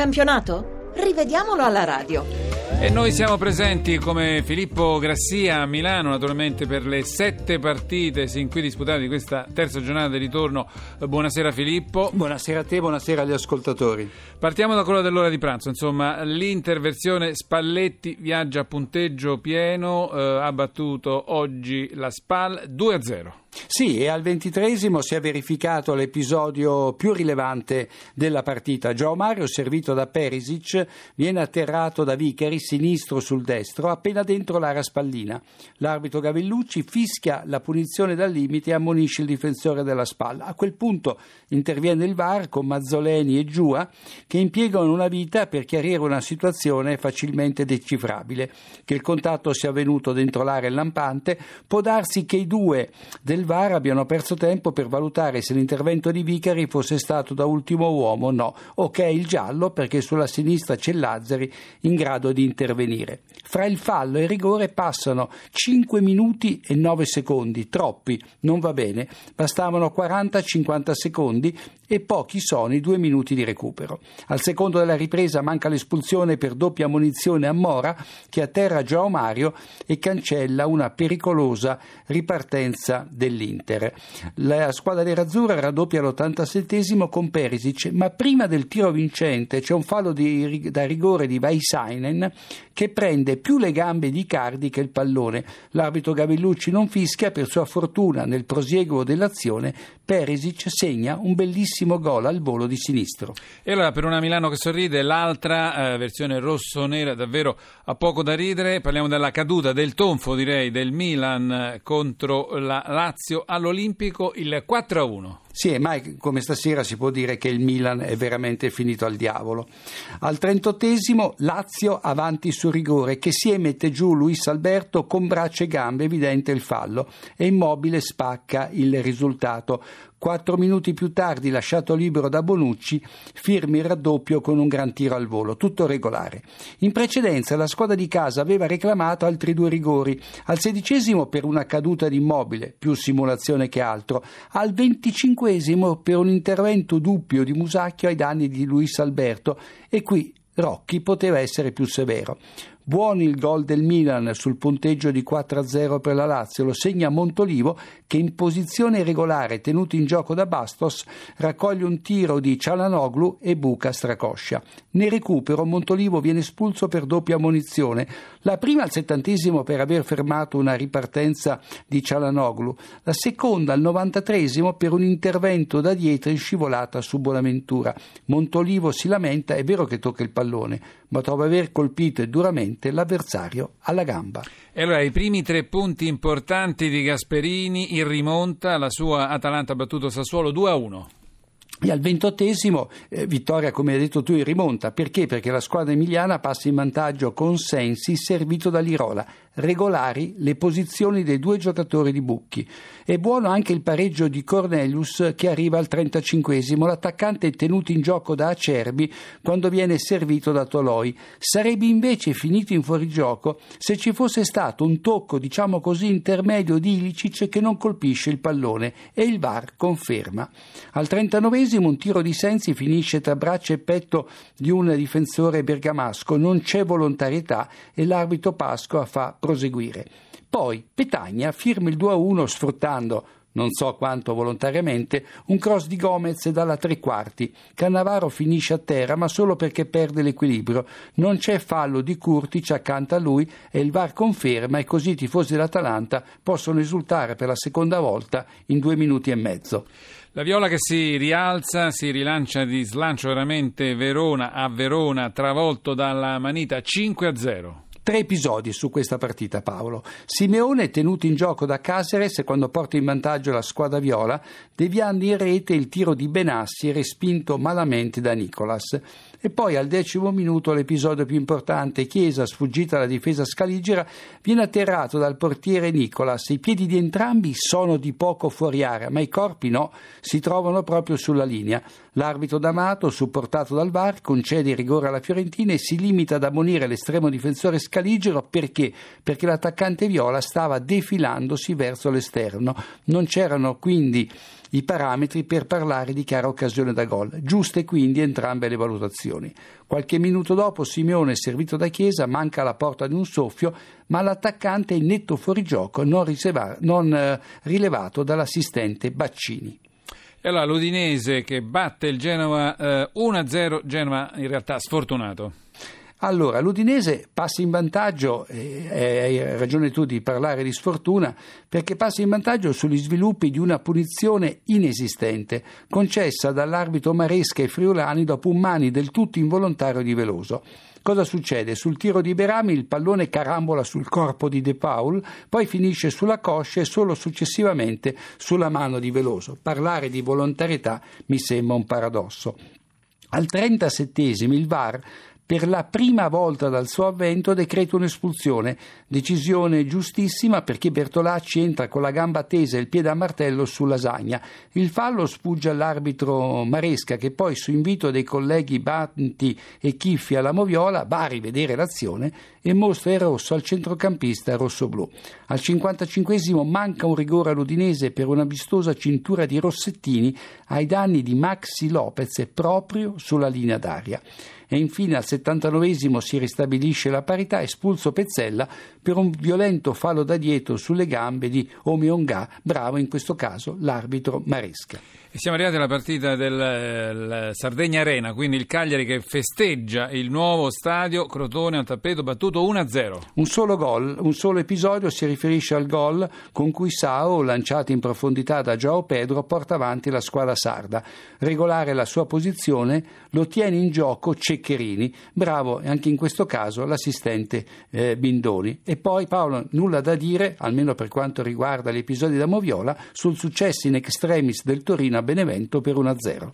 campionato? Rivediamolo alla radio. E noi siamo presenti come Filippo Grassia a Milano, naturalmente per le sette partite sin qui disputate di questa terza giornata di ritorno. Buonasera Filippo. Buonasera a te, buonasera agli ascoltatori. Partiamo da quello dell'ora di pranzo, insomma, l'Inter Spalletti viaggia a punteggio pieno, eh, ha battuto oggi la SPAL 2-0. Sì, e al ventitresimo si è verificato l'episodio più rilevante della partita. Gio Mario, servito da Perisic, viene atterrato da Vicheri sinistro sul destro, appena dentro l'area spallina. L'arbitro Gavellucci fischia la punizione dal limite e ammonisce il difensore della spalla. A quel punto interviene il VAR con Mazzoleni e Giua che impiegano una vita per chiarire una situazione facilmente decifrabile. Che il contatto sia avvenuto dentro l'area lampante può darsi che i due del del VAR abbiano perso tempo per valutare se l'intervento di Vicari fosse stato da ultimo uomo o no, o che è il giallo perché sulla sinistra c'è Lazzari in grado di intervenire. Fra il fallo e il rigore passano 5 minuti e 9 secondi, troppi, non va bene, bastavano 40-50 secondi e pochi sono i due minuti di recupero. Al secondo della ripresa manca l'espulsione per doppia munizione a Mora che atterra Gio Mario e cancella una pericolosa ripartenza dell'Inter. La squadra nerazzurra raddoppia all'87 con Perisic, ma prima del tiro vincente c'è un fallo di, da rigore di Vaisainen che prende più le gambe di Cardi che il pallone. L'arbitro Gavellucci non fischia, per sua fortuna nel prosieguo dell'azione Perisic segna un bellissimo bellissimo gol al volo di sinistro. E allora per una Milano che sorride, l'altra eh, versione rosso-nera davvero ha poco da ridere, parliamo della caduta del tonfo direi del Milan eh, contro la Lazio all'Olimpico il 4-1. Sì, ma come stasera si può dire che il Milan è veramente finito al diavolo. Al 38 Lazio avanti su rigore che si mette giù Luis Alberto con braccia e gambe, evidente il fallo, e Immobile spacca il risultato. Quattro minuti più tardi, lasciato libero da Bonucci, firma il raddoppio con un gran tiro al volo, tutto regolare. In precedenza la squadra di casa aveva reclamato altri due rigori, al sedicesimo per una caduta di immobile, più simulazione che altro, al venticinquesimo per un intervento dubbio di Musacchio ai danni di Luis Alberto e qui Rocchi poteva essere più severo. Buoni il gol del Milan sul punteggio di 4-0 per la Lazio, lo segna Montolivo che in posizione regolare tenuto in gioco da Bastos raccoglie un tiro di Cialanoglu e buca Stracoscia. Nel recupero Montolivo viene espulso per doppia munizione, la prima al settantesimo per aver fermato una ripartenza di Cialanoglu, la seconda al novantatresimo per un intervento da dietro in scivolata su Bonaventura. Montolivo si lamenta, è vero che tocca il pallone, ma trova aver colpito duramente l'avversario alla gamba. E allora i primi tre punti importanti di Gasperini in rimonta, la sua Atalanta ha battuto Sassuolo 2 a 1. E al ventottesimo eh, vittoria, come hai detto tu, in rimonta. Perché? Perché la squadra emiliana passa in vantaggio con Sensi servito da Lirola. Regolari le posizioni dei due giocatori di Bucchi. È buono anche il pareggio di Cornelius che arriva al 35esimo. L'attaccante è tenuto in gioco da Acerbi quando viene servito da Toloi. Sarebbe invece finito in fuorigioco se ci fosse stato un tocco, diciamo così, intermedio di Ilicic che non colpisce il pallone e il VAR conferma. Al 39 un tiro di Sensi finisce tra braccia e petto di un difensore bergamasco, non c'è volontarietà e l'arbitro Pasqua fa proseguire. Poi Petagna firma il 2-1 sfruttando non so quanto volontariamente, un cross di Gomez dalla tre quarti. Cannavaro finisce a terra, ma solo perché perde l'equilibrio. Non c'è fallo di Curtic accanto a lui e il VAR conferma e così i tifosi dell'Atalanta possono esultare per la seconda volta in due minuti e mezzo. La Viola che si rialza, si rilancia di slancio veramente Verona a Verona, travolto dalla manita 5 a 0. Tre episodi su questa partita, Paolo. Simeone tenuto in gioco da Caceres quando porta in vantaggio la squadra viola, deviando in rete il tiro di Benassi respinto malamente da Nicolas. E poi al decimo minuto l'episodio più importante, Chiesa, sfuggita dalla difesa scaligera, viene atterrato dal portiere Nicolas. I piedi di entrambi sono di poco fuori area, ma i corpi no, si trovano proprio sulla linea. L'arbitro D'Amato, supportato dal VAR, concede il rigore alla Fiorentina e si limita ad ammonire l'estremo difensore scaligera Scaligero perché? Perché l'attaccante viola stava defilandosi verso l'esterno. Non c'erano quindi i parametri per parlare di chiara occasione da gol. Giuste quindi entrambe le valutazioni. Qualche minuto dopo Simeone, servito da Chiesa, manca alla porta di un soffio, ma l'attaccante è in netto fuorigioco, non, riseva, non eh, rilevato dall'assistente Baccini. E allora l'Udinese che batte il Genova eh, 1-0, Genova in realtà sfortunato. Allora, l'Udinese passa in vantaggio, eh, hai ragione tu di parlare di sfortuna, perché passa in vantaggio sugli sviluppi di una punizione inesistente, concessa dall'arbitro Maresca ai friulani dopo un mani del tutto involontario di Veloso. Cosa succede? Sul tiro di Berami il pallone carambola sul corpo di De Paul, poi finisce sulla coscia e solo successivamente sulla mano di Veloso. Parlare di volontarietà mi sembra un paradosso. Al 37 il VAR per la prima volta dal suo avvento decreta un'espulsione, decisione giustissima perché Bertolacci entra con la gamba tesa e il piede a martello su lasagna. Il fallo sfugge all'arbitro Maresca che poi su invito dei colleghi Banti e Chiffi alla Moviola va a rivedere l'azione e mostra il rosso al centrocampista rosso-blu. Al 55 manca un rigore all'Udinese per una vistosa cintura di Rossettini ai danni di Maxi Lopez proprio sulla linea d'aria e infine al 79 si ristabilisce la parità espulso Pezzella per un violento fallo da dietro sulle gambe di Omionga, bravo in questo caso l'arbitro Maresca. E siamo arrivati alla partita del Sardegna Arena, quindi il Cagliari che festeggia il nuovo stadio Crotone a tappeto battuto 1-0. Un solo gol, un solo episodio si riferisce al gol con cui Sao, lanciato in profondità da Joao Pedro, porta avanti la squadra sarda. Regolare la sua posizione lo tiene in gioco Ceccherini, bravo anche in questo caso l'assistente eh, Bindoni. E poi Paolo, nulla da dire, almeno per quanto riguarda gli episodi da Moviola, sul successo in extremis del Torino a Benevento per 1-0.